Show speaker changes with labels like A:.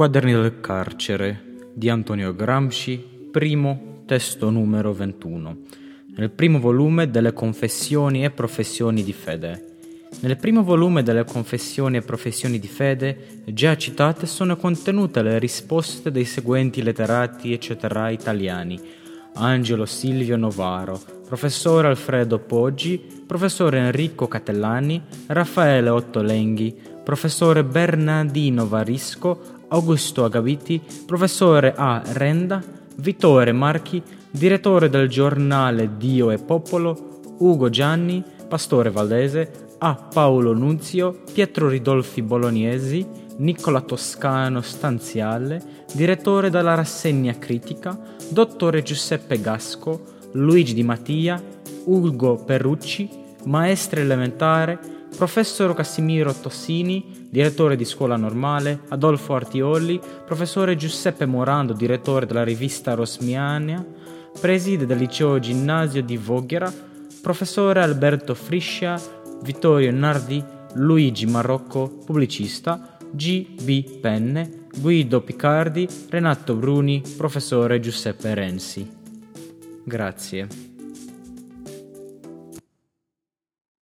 A: Quaderni del carcere di Antonio Gramsci, primo testo numero 21, nel primo volume delle Confessioni e Professioni di Fede. Nel primo volume delle Confessioni e Professioni di Fede, già citate, sono contenute le risposte dei seguenti letterati eccetera italiani. Angelo Silvio Novaro, professore Alfredo Poggi, professore Enrico Catellani, Raffaele Ottolenghi, professore Bernardino Varisco, Augusto Agaviti, professore A. Renda, Vittore Marchi, direttore del giornale Dio e Popolo, Ugo Gianni, pastore valdese, A. Paolo Nunzio, Pietro Ridolfi Bolognesi, Nicola Toscano Stanziale, direttore della rassegna critica, dottore Giuseppe Gasco, Luigi Di Mattia, Ugo Perrucci, maestra elementare, professor Cassimiro Tossini, direttore di scuola normale, Adolfo Artioli, professore Giuseppe Morando, direttore della rivista Rosmiania, preside del liceo ginnasio di Voghera, professore Alberto Friscia, Vittorio Nardi, Luigi Marocco, pubblicista, G. B. Penne, Guido Picardi, Renato Bruni, professore Giuseppe Renzi. Grazie.